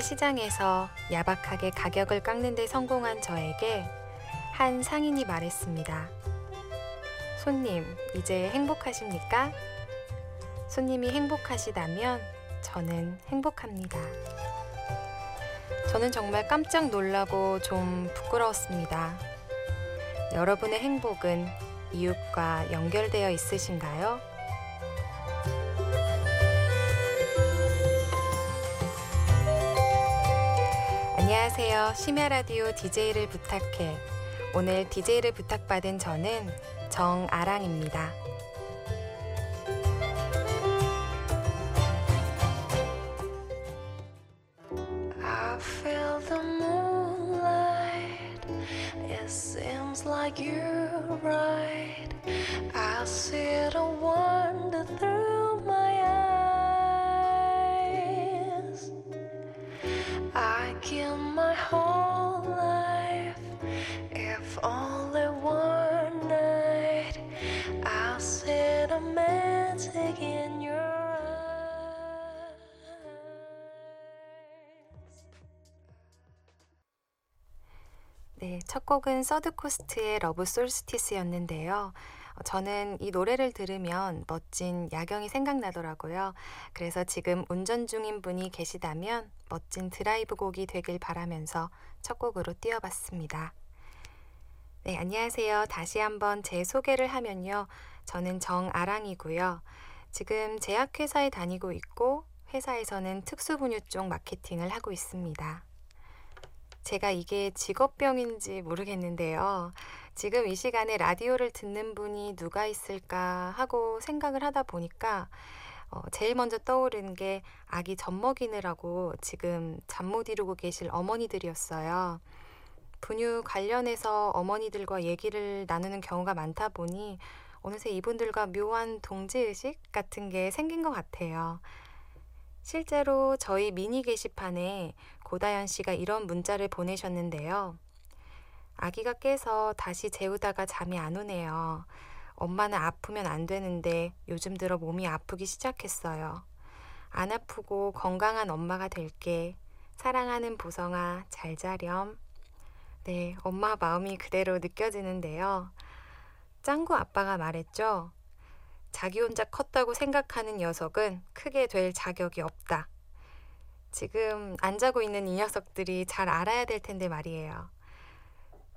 시장에서 야박하게 가격을 깎는 데 성공한 저에게 한 상인이 말했습니다. 손님, 이제 행복하십니까? 손님이 행복하시다면 저는 행복합니다. 저는 정말 깜짝 놀라고 좀 부끄러웠습니다. 여러분의 행복은 이웃과 연결되어 있으신가요? 안녕하세요. 심야 라디오 DJ를 부탁해. 오늘 DJ를 부탁받은 저는 정아랑입니다. Only one night. I'll see the magic in your eyes. 네, 첫 곡은 Third Coast의 Love Solstice였는데요. 어, 저는 이 노래를 들으면 멋진 야경이 생각나더라고요. 그래서 지금 운전 중인 분이 계시다면 멋진 드라이브 곡이 되길 바라면서 첫 곡으로 띄워봤습니다. 네, 안녕하세요. 다시 한번 제 소개를 하면요. 저는 정아랑이고요. 지금 제약회사에 다니고 있고 회사에서는 특수분유 쪽 마케팅을 하고 있습니다. 제가 이게 직업병인지 모르겠는데요. 지금 이 시간에 라디오를 듣는 분이 누가 있을까 하고 생각을 하다 보니까 어, 제일 먼저 떠오르는 게 아기 젖 먹이느라고 지금 잠 못 이루고 계실 어머니들이었어요. 분유 관련해서 어머니들과 얘기를 나누는 경우가 많다 보니 어느새 이분들과 묘한 동지의식 같은 게 생긴 것 같아요. 실제로 저희 미니 게시판에 고다연 씨가 이런 문자를 보내셨는데요. 아기가 깨서 다시 재우다가 잠이 안 오네요. 엄마는 아프면 안 되는데 요즘 들어 몸이 아프기 시작했어요. 안 아프고 건강한 엄마가 될게. 사랑하는 보성아, 잘 자렴. 네, 엄마 마음이 그대로 느껴지는데요. 짱구 아빠가 말했죠. 자기 혼자 컸다고 생각하는 녀석은 크게 될 자격이 없다. 지금 안 자고 있는 이 녀석들이 잘 알아야 될 텐데 말이에요.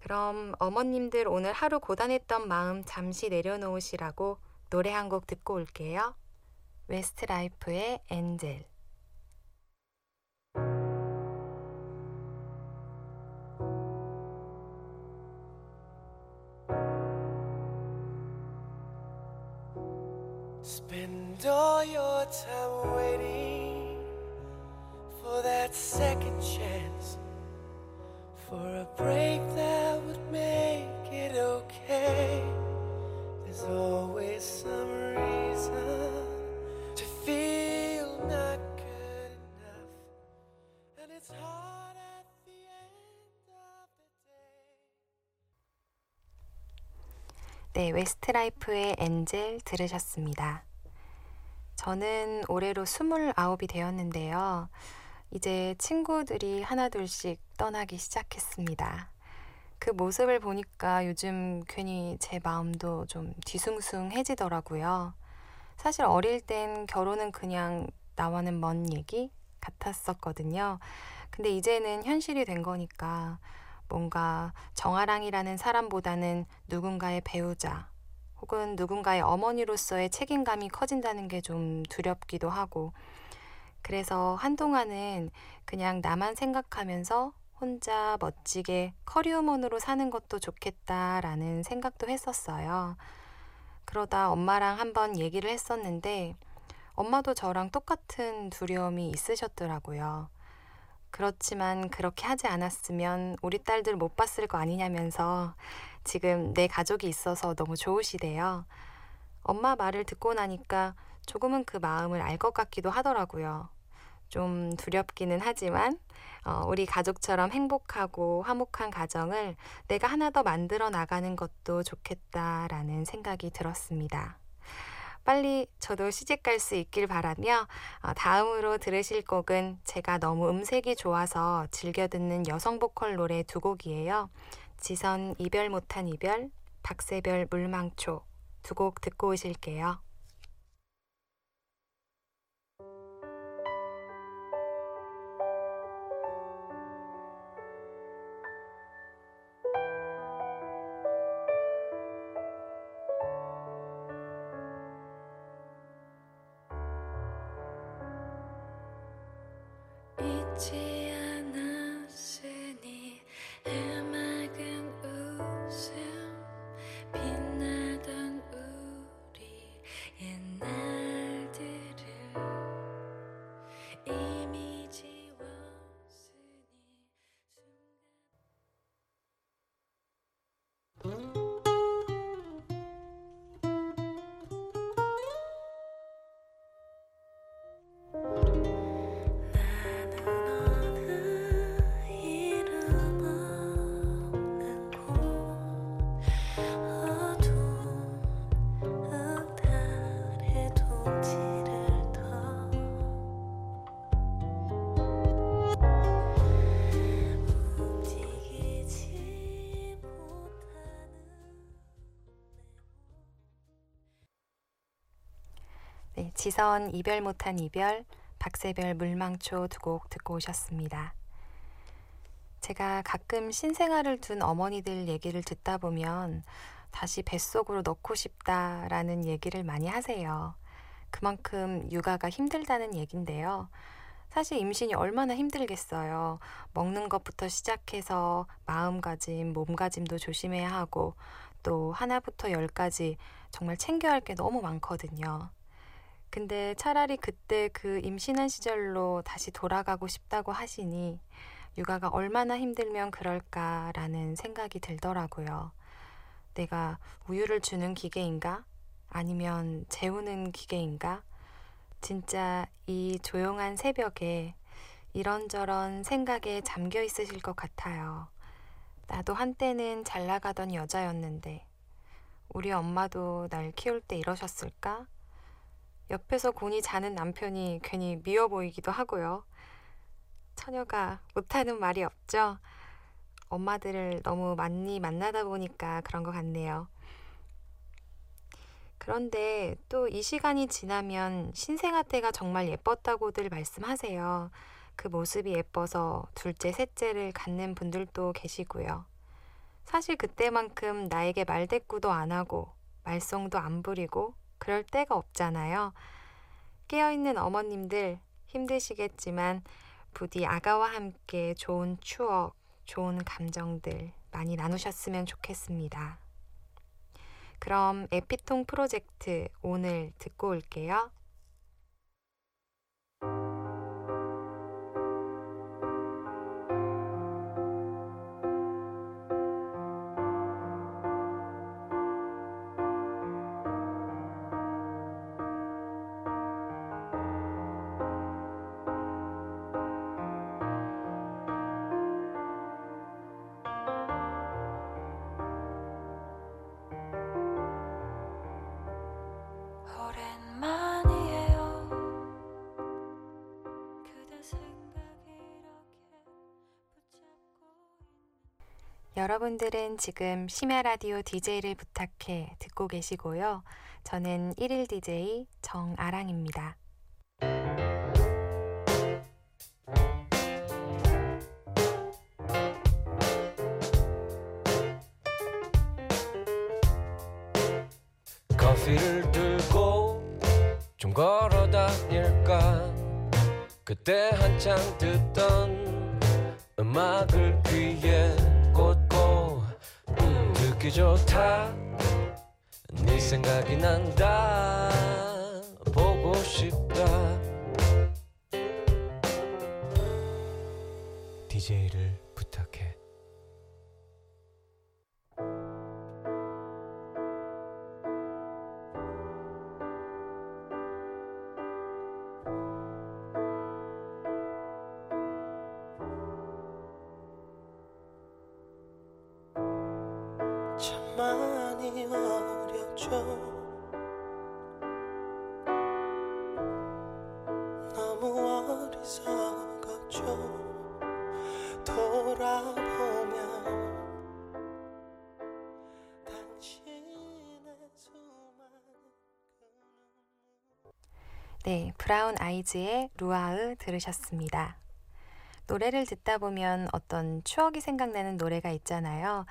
그럼 어머님들 오늘 하루 고단했던 마음 잠시 내려놓으시라고 노래 한 곡 듣고 올게요. 웨스트 라이프의 엔젤. 네, Westlife의 Angel 들으셨습니다. 저는 올해로 29이 되었는데요. 이제 친구들이 하나둘씩 떠나기 시작했습니다. 그 모습을 보니까 요즘 괜히 제 마음도 좀 뒤숭숭해지더라고요. 사실 어릴 땐 결혼은 그냥 나와는 먼 얘기 같았었거든요. 근데 이제는 현실이 된 거니까 뭔가 정아랑이라는 사람보다는 누군가의 배우자 혹은 누군가의 어머니로서의 책임감이 커진다는 게 좀 두렵기도 하고 그래서 한동안은 그냥 나만 생각하면서 혼자 멋지게 커리어먼으로 사는 것도 좋겠다라는 생각도 했었어요. 그러다 엄마랑 한번 얘기를 했었는데 엄마도 저랑 똑같은 두려움이 있으셨더라고요. 그렇지만 그렇게 하지 않았으면 우리 딸들 못 봤을 거 아니냐면서 지금 내 가족이 있어서 너무 좋으시대요. 엄마 말을 듣고 나니까 조금은 그 마음을 알 것 같기도 하더라고요. 좀 두렵기는 하지만 어, 우리 가족처럼 행복하고 화목한 가정을 내가 하나 더 만들어 나가는 것도 좋겠다라는 생각이 들었습니다. 빨리 저도 시집 갈 수 있길 바라며 어, 다음으로 들으실 곡은 제가 너무 음색이 좋아서 즐겨 듣는 여성 보컬 노래 두 곡이에요. 지선 이별 못한 이별, 박세별 물망초 두 곡 듣고 오실게요. 起 지선 이별 못한 이별, 박세별 물망초 두 곡 듣고 오셨습니다. 제가 가끔 신생아를 둔 어머니들 얘기를 듣다 보면 다시 뱃속으로 넣고 싶다라는 얘기를 많이 하세요. 그만큼 육아가 힘들다는 얘긴데요. 사실 임신이 얼마나 힘들겠어요. 먹는 것부터 시작해서 마음가짐, 몸가짐도 조심해야 하고 또 하나부터 열까지 정말 챙겨야 할 게 너무 많거든요. 근데 차라리 그때 그 임신한 시절로 다시 돌아가고 싶다고 하시니 육아가 얼마나 힘들면 그럴까라는 생각이 들더라고요. 내가 우유를 주는 기계인가? 아니면 재우는 기계인가? 진짜 이 조용한 새벽에 이런저런 생각에 잠겨 있으실 것 같아요. 나도 한때는 잘 나가던 여자였는데, 우리 엄마도 날 키울 때 이러셨을까? 옆에서 곤히 자는 남편이 괜히 미워 보이기도 하고요. 처녀가 못하는 말이 없죠? 엄마들을 너무 많이 만나다 보니까 그런 것 같네요. 그런데 또 이 시간이 지나면 신생아 때가 정말 예뻤다고들 말씀하세요. 그 모습이 예뻐서 둘째, 셋째를 갖는 분들도 계시고요. 사실 그때만큼 나에게 말대꾸도 안 하고 말썽도 안 부리고 그럴 때가 없잖아요. 깨어있는 어머님들 힘드시겠지만 부디 아가와 함께 좋은 추억, 좋은 감정들 많이 나누셨으면 좋겠습니다. 그럼 에피통 프로젝트 오늘 듣고 올게요. 여러분들은 지금 심야 라디오 DJ를 부탁해 듣고 계시고요. 저는 1일 DJ 정아랑입니다. 커피를 들고 좀 걸어 다닐까 그때 한창 듣던 음악을 귀에 음, 듣기 좋다 네 생각이 난다 보고 싶다. DJ를 부탁해 많이 어려져 너무 어리석었죠 돌아보면 네, 브라운 아이즈의 루아흐 들으셨습니다. 노래를 듣다 보면 어떤 추억이 생각나는 노래가 있잖아요.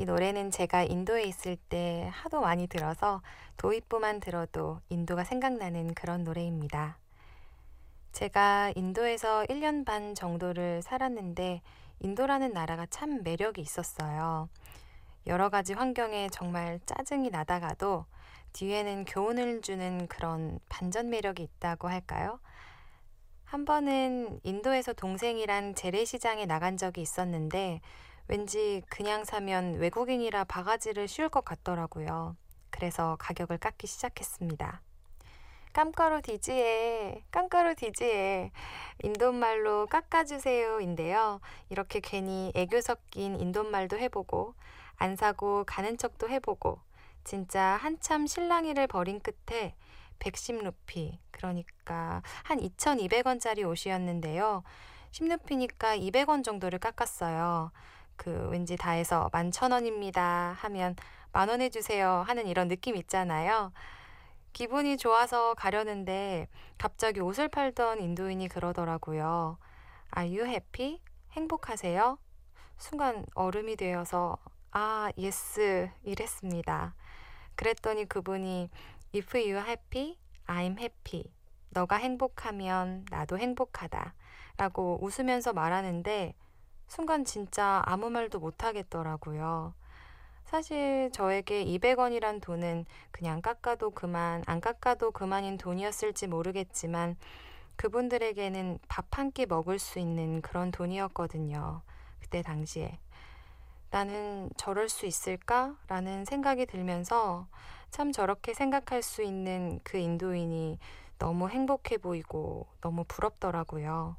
이 노래는 제가 인도에 있을 때 하도 많이 들어서 도입부만 들어도 인도가 생각나는 그런 노래입니다. 제가 인도에서 1년 반 정도를 살았는데 인도라는 나라가 참 매력이 있었어요. 여러 가지 환경에 정말 짜증이 나다가도 뒤에는 교훈을 주는 그런 반전 매력이 있다고 할까요? 한 번은 인도에서 동생이랑 재래시장에 나간 적이 있었는데 왠지 그냥 사면 외국인이라 바가지를 씌울 것 같더라고요. 그래서 가격을 깎기 시작했습니다. 깜가루 디지에, 깜가루 디지에, 인도말로 깎아주세요인데요. 이렇게 괜히 애교 섞인 인도말도 해보고, 안 사고 가는 척도 해보고, 진짜 한참 실랑이를 벌인 끝에 110루피, 그러니까 한 2,200원짜리 옷이었는데요. 10루피니까 200원 정도를 깎았어요. 그 왠지 다 해서 11,000원입니다 하면 만 원 해주세요 하는 이런 느낌 있잖아요. 기분이 좋아서 가려는데 갑자기 옷을 팔던 인도인이 그러더라고요. Are you happy? 행복하세요? 순간 얼음이 되어서 아, yes 이랬습니다. 그랬더니 그분이 If you happy, I'm happy. 너가 행복하면 나도 행복하다. 라고 웃으면서 말하는데 순간 진짜 아무 말도 못 하겠더라고요. 사실 저에게 200원이란 돈은 그냥 깎아도 그만, 안 깎아도 그만인 돈이었을지 모르겠지만 그분들에게는 밥 한 끼 먹을 수 있는 그런 돈이었거든요. 그때 당시에. 나는 저럴 수 있을까? 라는 생각이 들면서 참 저렇게 생각할 수 있는 그 인도인이 너무 행복해 보이고 너무 부럽더라고요.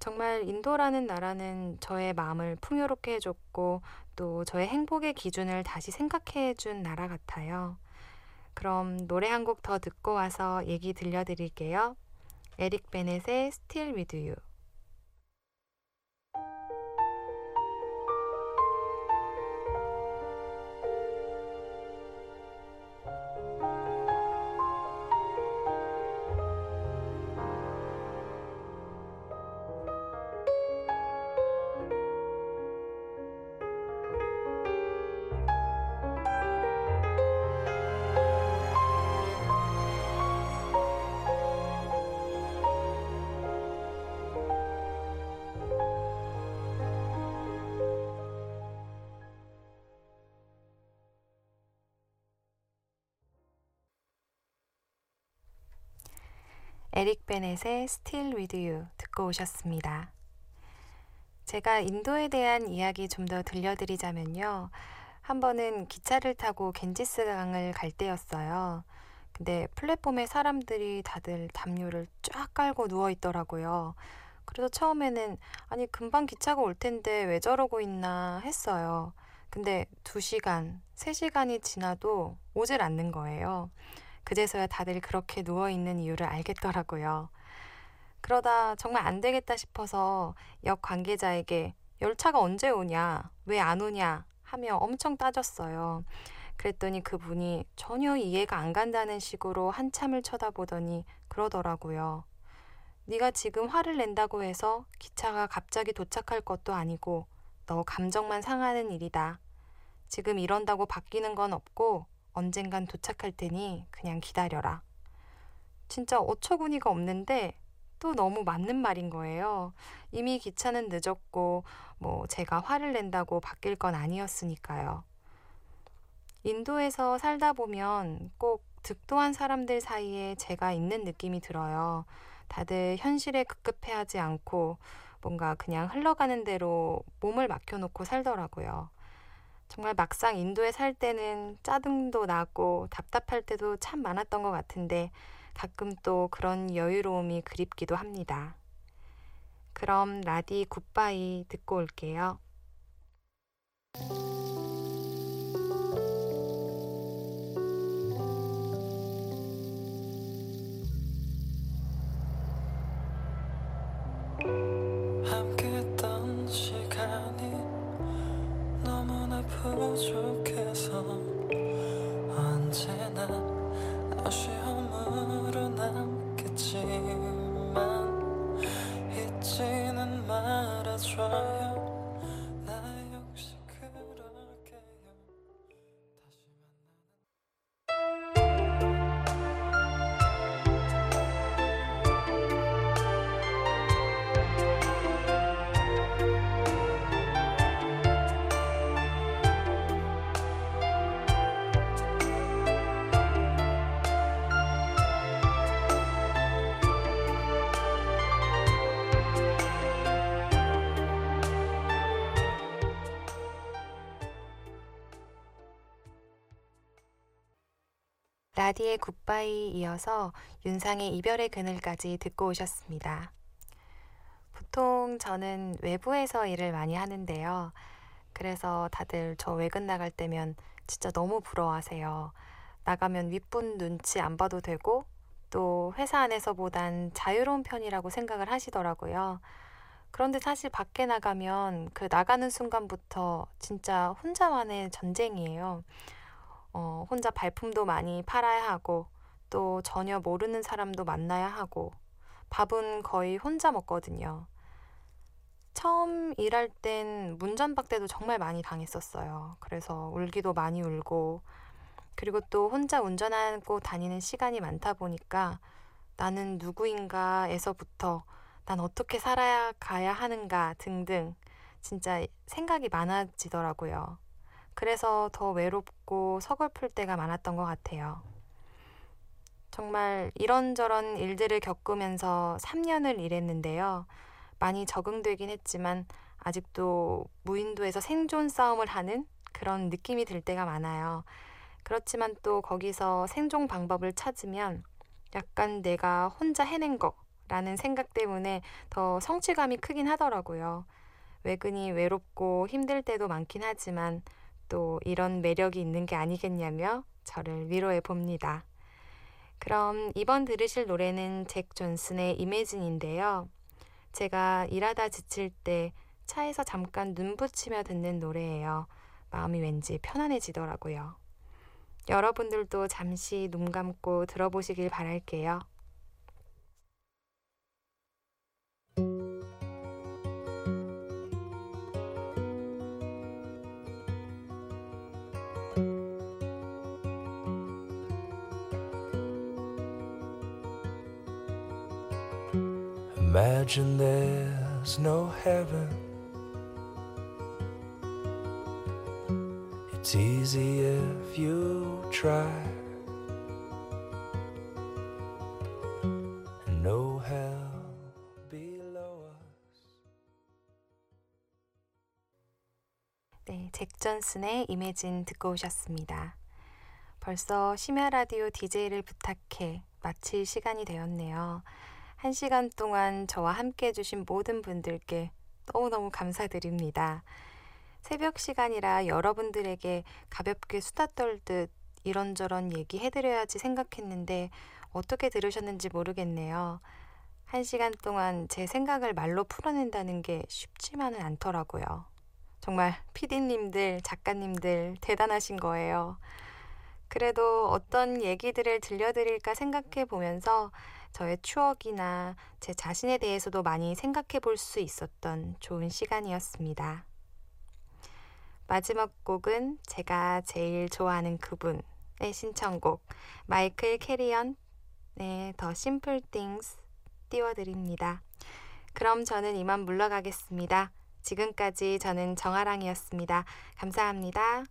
정말 인도라는 나라는 저의 마음을 풍요롭게 해줬고 또 저의 행복의 기준을 다시 생각해 준 나라 같아요. 그럼 노래 한 곡 더 듣고 와서 얘기 들려드릴게요. 에릭 베넷의 Still With You. 에릭 베넷의 Still With You 듣고 오셨습니다. 제가 인도에 대한 이야기 좀 더 들려드리자면요. 한 번은 기차를 타고 겐지스 강을 갈 때였어요. 근데 플랫폼에 사람들이 다들 담요를 쫙 깔고 누워 있더라고요. 그래서 처음에는 아니 금방 기차가 올 텐데 왜 저러고 있나 했어요. 근데 2시간, 3시간이 지나도 오질 않는 거예요. 그제서야 다들 그렇게 누워있는 이유를 알겠더라고요. 그러다 정말 안 되겠다 싶어서 역 관계자에게 열차가 언제 오냐, 왜 안 오냐 하며 엄청 따졌어요. 그랬더니 그분이 전혀 이해가 안 간다는 식으로 한참을 쳐다보더니 그러더라고요. 네가 지금 화를 낸다고 해서 기차가 갑자기 도착할 것도 아니고 너 감정만 상하는 일이다. 지금 이런다고 바뀌는 건 없고 언젠간 도착할 테니 그냥 기다려라. 진짜 어처구니가 없는데 또 너무 맞는 말인 거예요. 이미 기차는 늦었고, 뭐 제가 화를 낸다고 바뀔 건 아니었으니까요. 인도에서 살다 보면 꼭 득도한 사람들 사이에 제가 있는 느낌이 들어요. 다들 현실에 급급해하지 않고 뭔가 그냥 흘러가는 대로 몸을 맡겨놓고 살더라고요. 정말 막상 인도에 살 때는 짜증도 나고 답답할 때도 참 많았던 것 같은데 가끔 또 그런 여유로움이 그립기도 합니다. 그럼 라디 굿바이 듣고 올게요. 라디의 굿바이 이어서 윤상의 이별의 그늘까지 듣고 오셨습니다. 보통 저는 외부에서 일을 많이 하는데요. 그래서 다들 저 외근 나갈 때면 진짜 너무 부러워하세요. 나가면 윗분 눈치 안 봐도 되고 또 회사 안에서보단 자유로운 편이라고 생각을 하시더라고요. 그런데 사실 밖에 나가면 그 나가는 순간부터 진짜 혼자만의 전쟁이에요. 어, 혼자 발품도 많이 팔아야 하고, 또 전혀 모르는 사람도 만나야 하고, 밥은 거의 혼자 먹거든요. 처음 일할 땐 문전박대도 정말 많이 당했었어요. 그래서 울기도 많이 울고, 그리고 또 혼자 운전하고 다니는 시간이 많다 보니까 나는 누구인가에서부터 난 어떻게 살아야 가야 하는가 등등 진짜 생각이 많아지더라고요. 그래서 더 외롭고 서글플 때가 많았던 것 같아요. 정말 이런저런 일들을 겪으면서 3년을 일했는데요. 많이 적응되긴 했지만 아직도 무인도에서 생존 싸움을 하는 그런 느낌이 들 때가 많아요. 그렇지만 또 거기서 생존 방법을 찾으면 약간 내가 혼자 해낸 거라는 생각 때문에 더 성취감이 크긴 하더라고요. 외근이 외롭고 힘들 때도 많긴 하지만 또 이런 매력이 있는 게 아니겠냐며 저를 위로해 봅니다. 그럼 이번 들으실 노래는 잭 존슨의 이매진인데요. 제가 일하다 지칠 때 차에서 잠깐 눈 붙이며 듣는 노래예요. 마음이 왠지 편안해지더라고요. 여러분들도 잠시 눈 감고 들어보시길 바랄게요. Imagine there's no heaven. It's easy if you try. And no hell below us. 네, 잭 존슨의 이매진 듣고 오셨습니다. 벌써 심야 라디오 DJ를 부탁해 마칠 시간이 되었네요. 한 시간 동안 저와 함께 해주신 모든 분들께 너무너무 감사드립니다. 새벽 시간이라 여러분들에게 가볍게 수다 떨듯 이런저런 얘기 해드려야지 생각했는데 어떻게 들으셨는지 모르겠네요. 한 시간 동안 제 생각을 말로 풀어낸다는 게 쉽지만은 않더라고요. 정말 피디님들, 작가님들 대단하신 거예요. 그래도 어떤 얘기들을 들려드릴까 생각해 보면서 저의 추억이나 제 자신에 대해서도 많이 생각해 볼 수 있었던 좋은 시간이었습니다. 마지막 곡은 제가 제일 좋아하는 그분의 신청곡 마이클 캐리언의 더 심플 띵스 띄워드립니다. 그럼 저는 이만 물러가겠습니다. 지금까지 저는 정아랑이었습니다. 감사합니다.